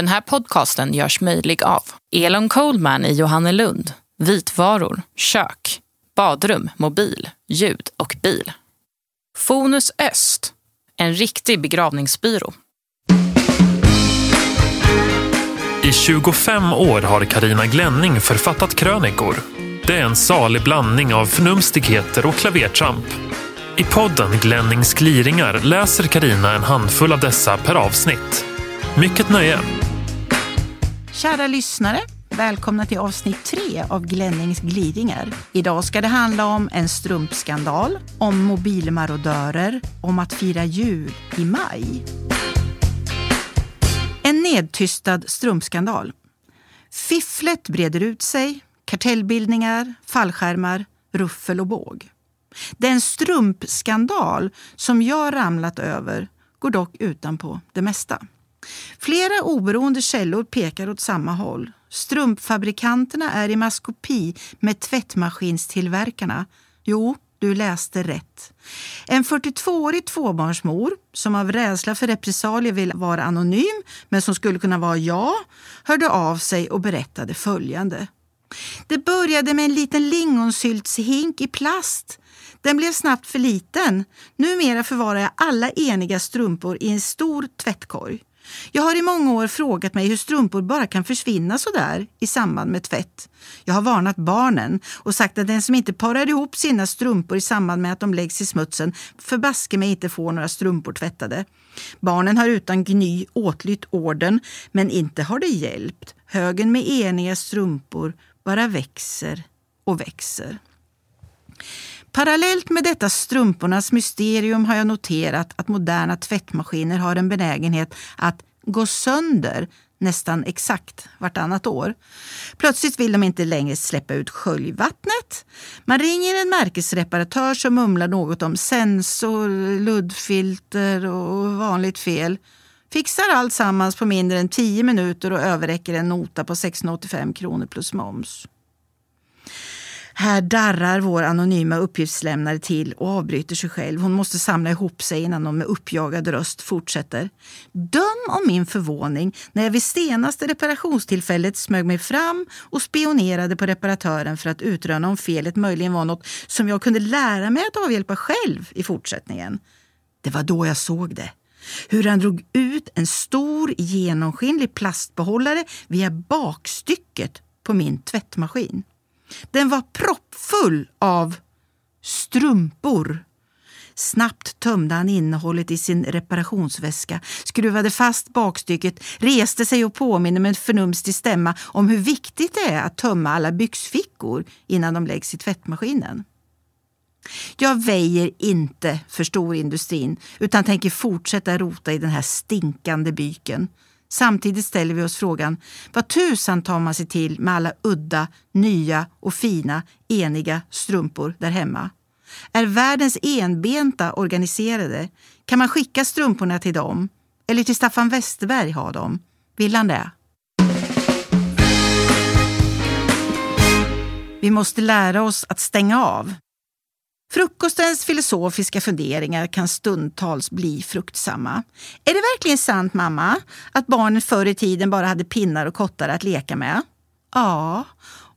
Den här podcasten görs möjlig av Elon Coldman i Johannelund, vitvaror, kök, badrum, mobil, ljud och bil. Fonus Öst, en riktig begravningsbyrå. I 25 år har Karina Glänning författat krönikor. Det är en salig blandning av förnumstigheter och klavertramp. I podden Glennings gliringar läser Karina en handfull av dessa per avsnitt. Mycket nöje! Kära lyssnare, välkomna till avsnitt tre av Glennings gliringar. Idag ska det handla om en strumpskandal, om mobilmarodörer, om att fira jul i maj. En nedtystad strumpskandal. Fifflet breder ut sig, kartellbildningar, fallskärmar, ruffel och båg. Den strumpskandal som jag ramlat över går dock utanpå det mesta. Flera oberoende källor pekar åt samma håll. Strumpfabrikanterna är i maskopi med tvättmaskinstillverkarna. Jo, du läste rätt. En 42-årig tvåbarnsmor som av rädsla för repressalier vill vara anonym, men som skulle kunna vara jag, hörde av sig och berättade följande. Det började med en liten lingonsyltshink i plast. Den blev snabbt för liten. Numera förvarar jag alla eniga strumpor i en stor tvättkorg. Jag har i många år frågat mig hur strumpor bara kan försvinna så där i samband med tvätt. Jag har varnat barnen och sagt att den som inte parar ihop sina strumpor i samband med att de läggs i smutsen förbaske mig inte får några strumpor tvättade. Barnen har utan gny åtlytt orden, men inte har det hjälpt. Högen med eniga strumpor bara växer och växer. Parallellt med detta strumpornas mysterium har jag noterat att moderna tvättmaskiner har en benägenhet att gå sönder nästan exakt vartannat år. Plötsligt vill de inte längre släppa ut sköljvattnet. Man ringer en märkesreparatör som mumlar något om sensor, luddfilter och vanligt fel. Fixar allt sammans på mindre än 10 minuter och överräcker en nota på 685 kronor plus moms. Här darrar vår anonyma uppgiftslämnare till och avbryter sig själv. Hon måste samla ihop sig innan hon med uppjagad röst fortsätter. Döm om min förvåning när jag vid senaste reparationstillfället smög mig fram och spionerade på reparatören för att utröna om felet möjligen var något som jag kunde lära mig att avhjälpa själv i fortsättningen. Det var då jag såg det hur han drog ut en stor genomskinlig plastbehållare via bakstycket på min tvättmaskin. Den var proppfull av strumpor. Snabbt tömde han innehållet i sin reparationsväska, skruvade fast bakstycket, reste sig och påminner med en förnumstig stämma om hur viktigt det är att tömma alla byxfickor innan de läggs i tvättmaskinen. Jag väjer inte för storindustrin utan tänker fortsätta rota i den här stinkande byken. Samtidigt ställer vi oss frågan, vad tusan tar man sig till med alla udda, nya och fina, eniga strumpor där hemma? Är världens enbenta organiserade? Kan man skicka strumporna till dem? Eller till Staffan Westerberg ha dem? Vill han det? Vi måste lära oss att stänga av. Frukostens filosofiska funderingar kan stundtals bli fruktsamma. Är det verkligen sant, mamma, att barnen förr i tiden bara hade pinnar och kottar att leka med? Ja.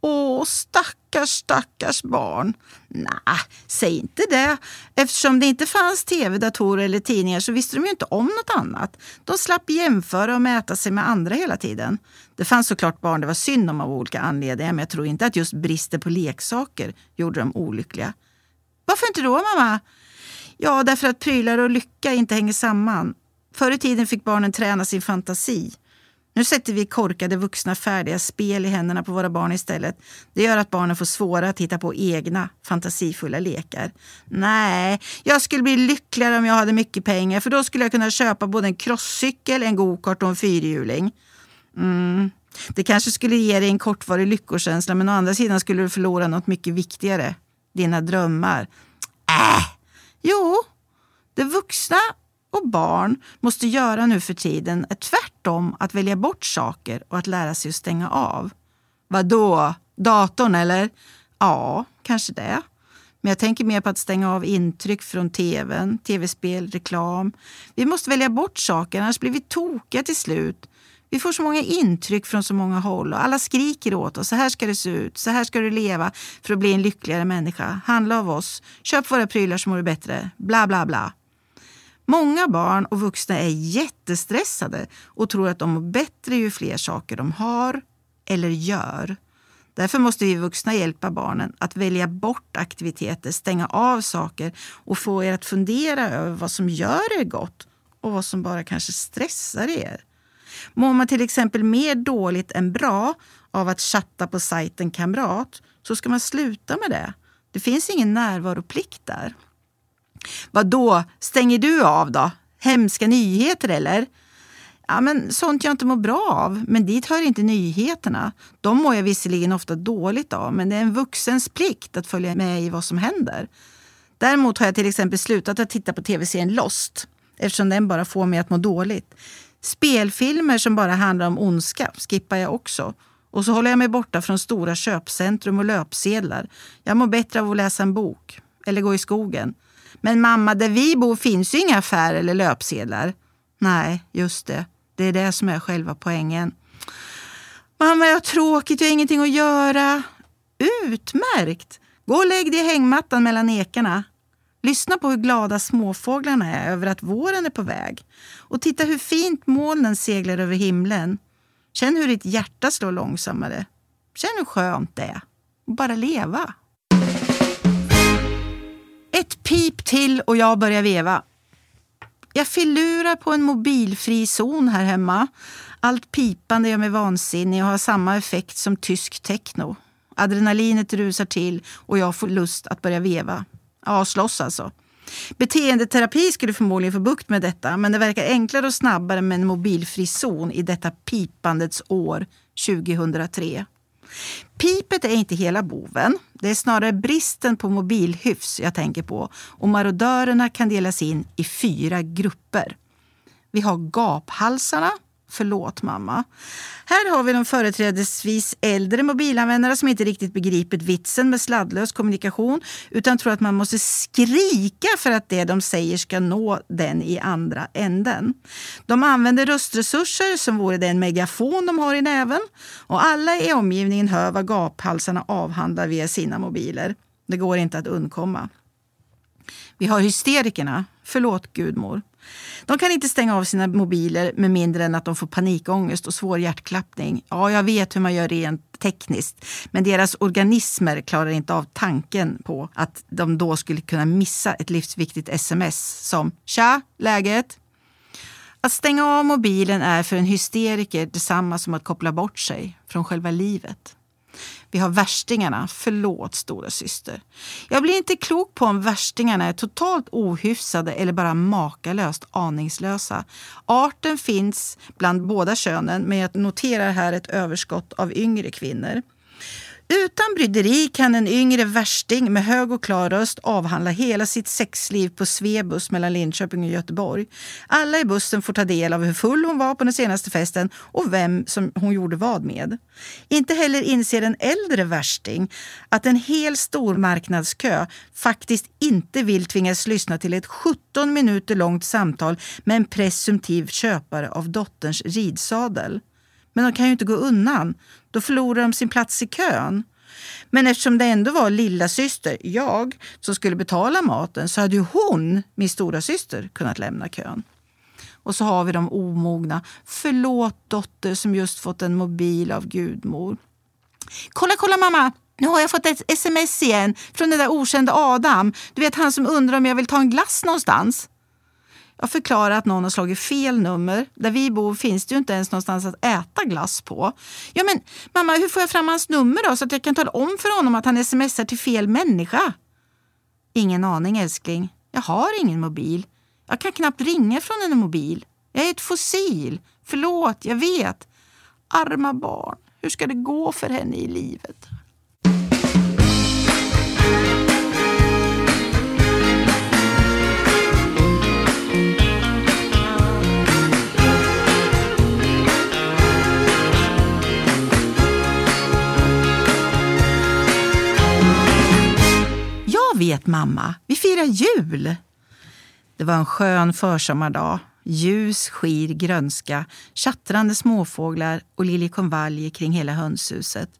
Åh, stackars, stackars barn. Nej, säg inte det. Eftersom det inte fanns tv, datorer eller tidningar så visste de ju inte om något annat. De slapp jämföra och mäta sig med andra hela tiden. Det fanns såklart barn det var synd om av olika anledningar men jag tror inte att just bristen på leksaker gjorde dem olyckliga. Varför inte då mamma? Ja, därför att prylar och lycka inte hänger samman. Förr i tiden fick barnen träna sin fantasi. Nu sätter vi korkade vuxna färdiga spel i händerna på våra barn istället. Det gör att barnen får svårare att hitta på egna fantasifulla lekar. Nej, jag skulle bli lyckligare om jag hade mycket pengar för då skulle jag kunna köpa både en crosscykel, en gokart och en fyrhjuling. Mm. Det kanske skulle ge dig en kortvarig lyckokänsla men å andra sidan skulle du förlora något mycket viktigare dina drömmar. Äh! Jo, det vuxna och barn måste göra nu för tiden är tvärtom att välja bort saker och att lära sig att stänga av. Vadå? Datorn eller? Ja, kanske det. Men jag tänker mer på att stänga av intryck från tvn, tv-spel, reklam. Vi måste välja bort saker, annars blir vi tokiga till slut. Vi får så många intryck från så många håll och alla skriker åt oss. Så här ska det se ut, så här ska du leva för att bli en lyckligare människa. Handla av oss, köp våra prylar så mår du bättre, bla bla bla. Många barn och vuxna är jättestressade och tror att de mår bättre ju fler saker de har eller gör. Därför måste vi vuxna hjälpa barnen att välja bort aktiviteter, stänga av saker och få er att fundera över vad som gör er gott och vad som bara kanske stressar er. Mår man till exempel mer dåligt än bra av att chatta på sajten Kamrat så ska man sluta med det. Det finns ingen närvaroplikt där. Vad då? stänger du av då? Hemska nyheter eller? Ja, men sånt jag inte mår bra av. Men dit hör inte nyheterna. De mår jag visserligen ofta dåligt av, men det är en vuxens plikt att följa med i vad som händer. Däremot har jag till exempel slutat att titta på tv-serien Lost eftersom den bara får mig att må dåligt. Spelfilmer som bara handlar om ondska skippar jag också. Och så håller jag mig borta från stora köpcentrum och löpsedlar. Jag mår bättre av att läsa en bok eller gå i skogen. Men mamma, där vi bor finns ju inga affärer eller löpsedlar. Nej, just det. Det är det som är själva poängen. Mamma, jag har tråkigt, jag har ingenting att göra. Utmärkt! Gå och lägg dig i hängmattan mellan ekarna. Lyssna på hur glada småfåglarna är över att våren är på väg. Och titta hur fint molnen seglar över himlen. Känn hur ditt hjärta slår långsammare. Känn hur skönt det är. att bara leva. Ett pip till och jag börjar veva. Jag filurar på en mobilfri zon här hemma. Allt pipande gör mig vansinnig och har samma effekt som tysk techno. Adrenalinet rusar till och jag får lust att börja veva. Ja, slåss alltså. Beteendeterapi skulle förmodligen få bukt med detta men det verkar enklare och snabbare med en mobilfri zon i detta pipandets år 2003. Pipet är inte hela boven. Det är snarare bristen på mobilhyfs jag tänker på. Och marodörerna kan delas in i fyra grupper. Vi har gaphalsarna, Förlåt mamma. Här har vi de företrädesvis äldre mobilanvändare som inte riktigt begripit vitsen med sladdlös kommunikation utan tror att man måste skrika för att det de säger ska nå den i andra änden. De använder röstresurser som vore det en megafon de har i näven och alla i omgivningen hör vad gaphalsarna avhandlar via sina mobiler. Det går inte att undkomma. Vi har hysterikerna. Förlåt gudmor. De kan inte stänga av sina mobiler med mindre än att de får panikångest och svår hjärtklappning. Ja, jag vet hur man gör rent tekniskt, men deras organismer klarar inte av tanken på att de då skulle kunna missa ett livsviktigt sms som “Tja, läget?” Att stänga av mobilen är för en hysteriker detsamma som att koppla bort sig från själva livet. Vi har värstingarna. Förlåt stora syster. Jag blir inte klok på om värstingarna är totalt ohyfsade eller bara makalöst aningslösa. Arten finns bland båda könen men jag noterar här ett överskott av yngre kvinnor. Utan bryderi kan en yngre värsting med hög och klar röst avhandla hela sitt sexliv på Svebus mellan Linköping och Göteborg. Alla i bussen får ta del av hur full hon var på den senaste festen och vem som hon gjorde vad med. Inte heller inser en äldre värsting att en hel stormarknadskö faktiskt inte vill tvingas lyssna till ett 17 minuter långt samtal med en presumtiv köpare av dotterns ridsadel. Men de kan ju inte gå undan. Då förlorar de sin plats i kön. Men eftersom det ändå var lilla syster, jag, som skulle betala maten så hade ju hon, min stora syster, kunnat lämna kön. Och så har vi de omogna. Förlåt dotter som just fått en mobil av gudmor. Kolla, kolla mamma! Nu har jag fått ett sms igen från den där okända Adam. Du vet han som undrar om jag vill ta en glass någonstans. Jag förklarar att någon har slagit fel nummer. Där vi bor finns det ju inte ens någonstans att äta glass på. Ja men mamma, hur får jag fram hans nummer då så att jag kan tala om för honom att han smsar till fel människa? Ingen aning älskling. Jag har ingen mobil. Jag kan knappt ringa från en mobil. Jag är ett fossil. Förlåt, jag vet. Arma barn. Hur ska det gå för henne i livet? Vet mamma, vi firar jul. Det var en skön försommardag. Ljus, skir, grönska, tjattrande småfåglar och liljekonvaljer kring hela hönshuset.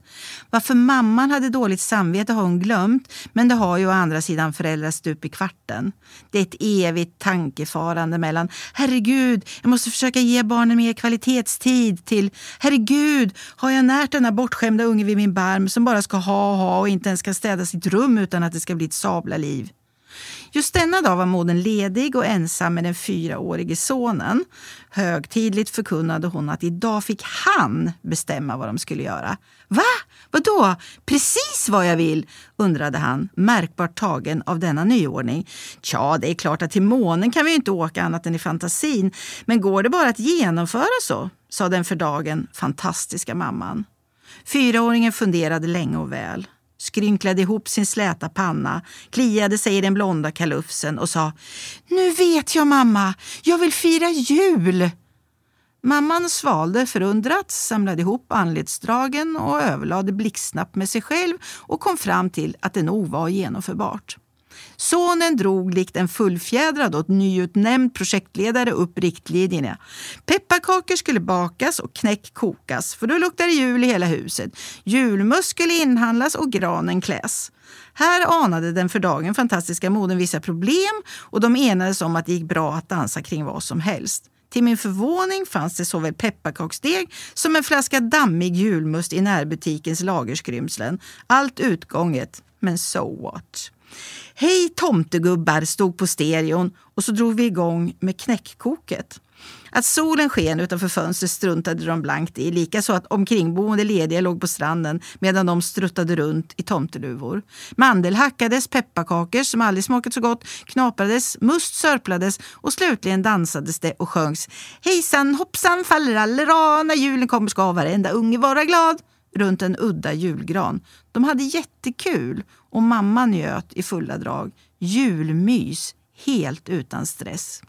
Varför mamman hade dåligt samvete har hon glömt, men det har ju å andra sidan föräldrar stup i kvarten. Det är ett evigt tankefarande mellan herregud, jag måste försöka ge barnen mer kvalitetstid till herregud, har jag närt denna bortskämda unge vid min barm som bara ska ha och ha och inte ens kan städa sitt rum utan att det ska bli ett sabla liv. Just denna dag var modern ledig och ensam med den fyraårige sonen. Högtidligt förkunnade hon att idag fick han bestämma vad de skulle göra. Va? Vadå? Precis vad jag vill? undrade han, märkbart tagen av denna nyordning. Tja, det är klart att till månen kan vi inte åka annat än i fantasin. Men går det bara att genomföra så? sa den för dagen fantastiska mamman. Fyraåringen funderade länge och väl skrynklade ihop sin släta panna, kliade sig i den blonda kalufsen och sa Nu vet jag mamma, jag vill fira jul! Mamman svalde förundrat, samlade ihop anletsdragen och överlade blixtsnabbt med sig själv och kom fram till att det nog var genomförbart. Sonen drog likt en fullfjädrad och nyutnämnd projektledare upp riktlinjerna. Pepparkakor skulle bakas och knäck kokas, för då luktade jul i hela huset. Julmust skulle inhandlas och granen kläs. Här anade den för dagen fantastiska moden vissa problem och de enades om att det gick bra att dansa kring vad som helst. Till min förvåning fanns det såväl pepparkaksdeg som en flaska dammig julmust i närbutikens lagerskrymslen. Allt utgånget, men so what? Hej tomtegubbar stod på stereon och så drog vi igång med knäckkoket. Att solen sken utanför fönstret struntade de blankt i, likaså att omkringboende lediga låg på stranden medan de struttade runt i tomteluvor. Mandel hackades, pepparkakor som aldrig smakat så gott knaprades, must sörplades och slutligen dansades det och sjöngs Hejsan hoppsan fallerallera, när julen kommer ska varenda unge vara glad runt en udda julgran. De hade jättekul och mamma njöt i fulla drag. Julmys, helt utan stress.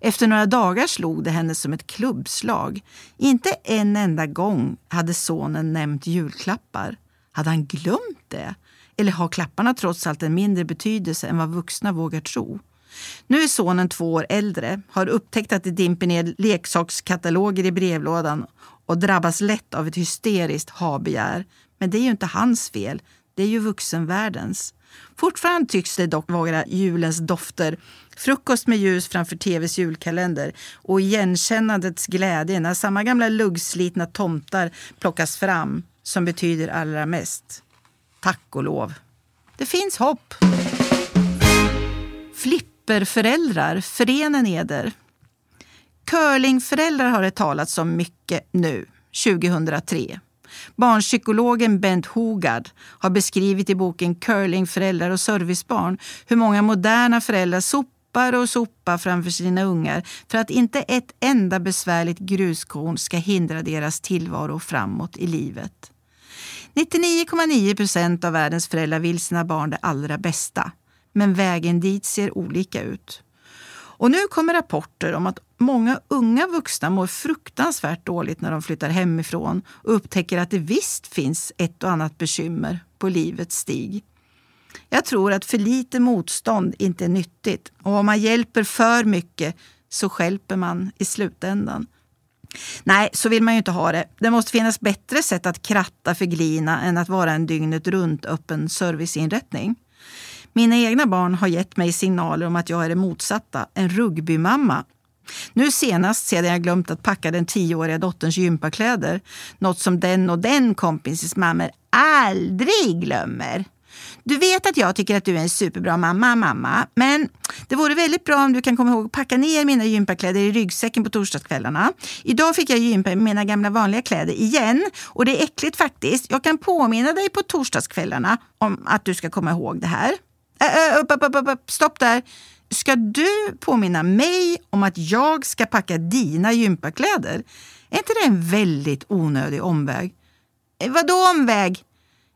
Efter några dagar slog det henne som ett klubbslag. Inte en enda gång hade sonen nämnt julklappar. Hade han glömt det? Eller har klapparna trots allt en mindre betydelse än vad vuxna vågar tro? Nu är sonen två år äldre, har upptäckt att det dimper ner leksakskataloger i brevlådan och drabbas lätt av ett hysteriskt habegär. Men det är ju inte hans fel, det är ju vuxenvärldens. Fortfarande tycks det dock vara julens dofter, frukost med ljus framför tvs julkalender och igenkännandets glädje när samma gamla luggslitna tomtar plockas fram som betyder allra mest. Tack och lov. Det finns hopp. Flipperföräldrar, förenen eder. Curlingföräldrar har det talats om mycket nu, 2003. Barnpsykologen Bent Hogard har beskrivit i boken Curling föräldrar och servicebarn hur många moderna föräldrar sopar och sopar framför sina ungar för att inte ett enda besvärligt gruskorn ska hindra deras tillvaro framåt i livet. 99,9 procent av världens föräldrar vill sina barn det allra bästa. Men vägen dit ser olika ut. Och nu kommer rapporter om att många unga vuxna mår fruktansvärt dåligt när de flyttar hemifrån och upptäcker att det visst finns ett och annat bekymmer på livets stig. Jag tror att för lite motstånd inte är nyttigt och om man hjälper för mycket så skälper man i slutändan. Nej, så vill man ju inte ha det. Det måste finnas bättre sätt att kratta för glina än att vara en dygnet runt öppen serviceinrättning. Mina egna barn har gett mig signaler om att jag är det motsatta, en rugbymamma. Nu senast sedan jag glömt att packa den tioåriga dotterns gympakläder. Något som den och den kompisens mammor aldrig glömmer. Du vet att jag tycker att du är en superbra mamma, mamma. Men det vore väldigt bra om du kan komma ihåg att packa ner mina gympakläder i ryggsäcken på torsdagskvällarna. Idag fick jag gympa i mina gamla vanliga kläder igen. Och det är äckligt faktiskt. Jag kan påminna dig på torsdagskvällarna om att du ska komma ihåg det här. Äh, upp, upp, upp, upp, stopp där. Ska du påminna mig om att jag ska packa dina gympakläder? Är inte det en väldigt onödig omväg? Eh, vadå omväg?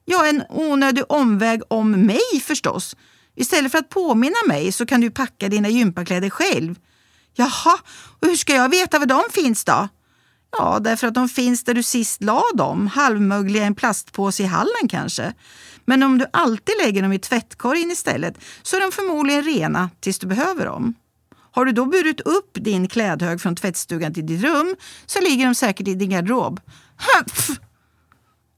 Ja, en onödig omväg om mig förstås. Istället för att påminna mig så kan du packa dina gympakläder själv. Jaha, och hur ska jag veta var de finns då? Ja, därför att de finns där du sist la dem, halvmögliga i en plastpåse i hallen kanske. Men om du alltid lägger dem i tvättkorgen istället så är de förmodligen rena tills du behöver dem. Har du då burit upp din klädhög från tvättstugan till ditt rum så ligger de säkert i din garderob. Höpf!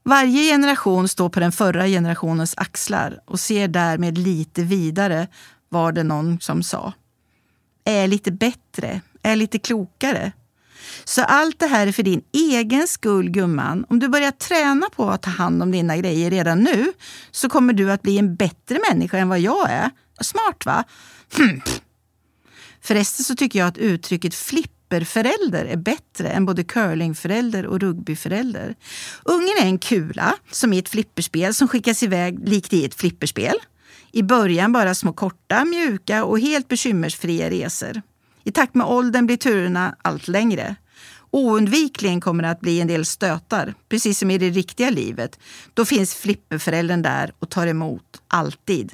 Varje generation står på den förra generationens axlar och ser därmed lite vidare, var det någon som sa. Är lite bättre, är lite klokare. Så allt det här är för din egen skull gumman. Om du börjar träna på att ta hand om dina grejer redan nu så kommer du att bli en bättre människa än vad jag är. Smart va? Hm. Förresten så tycker jag att uttrycket flipperförälder är bättre än både curlingförälder och rugbyförälder. Ungen är en kula, som i ett flipperspel, som skickas iväg likt i ett flipperspel. I början bara små korta, mjuka och helt bekymmersfria resor. I takt med åldern blir turerna allt längre. Oundvikligen kommer det att bli en del stötar, precis som i det riktiga livet. Då finns flipperföräldern där och tar emot, alltid.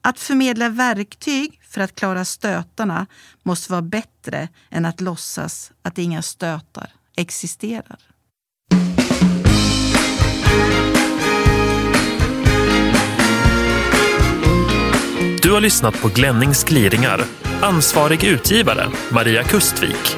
Att förmedla verktyg för att klara stötarna måste vara bättre än att låtsas att inga stötar existerar. Du har lyssnat på Glennings gliringar. Ansvarig utgivare Maria Kustvik.